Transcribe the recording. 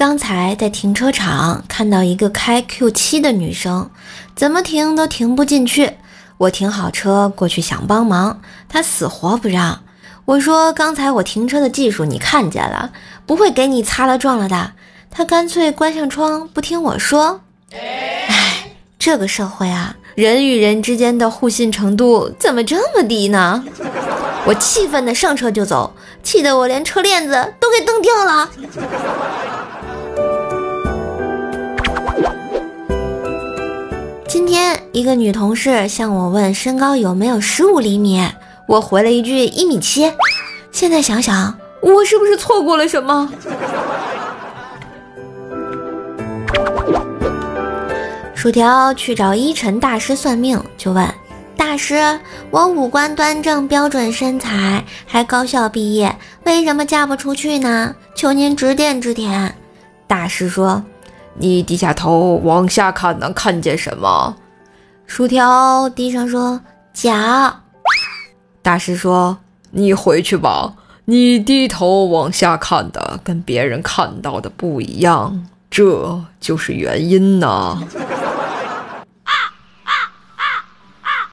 刚才在停车场看到一个开 Q7 的女生，怎么停都停不进去。我停好车过去想帮忙，她死活不让。我说刚才我停车的技术你看见了，不会给你擦了撞了的。她干脆关上窗不听我说。唉，这个社会啊，人与人之间的互信程度怎么这么低呢？我气愤的上车就走，气得我连车链子都给蹬掉了。今天一个女同事向我问身高有没有十五厘米，我回了一句一米七。现在想想，我是不是错过了什么？薯条去找依晨大师算命，就问大师：“我五官端正，标准身材，还高校毕业，为什么嫁不出去呢？求您指点指点。”大师说。你低下头往下看，能看见什么？薯条低声说：“脚。”大师说：“你回去吧，你低头往下看的跟别人看到的不一样，这就是原因呢。”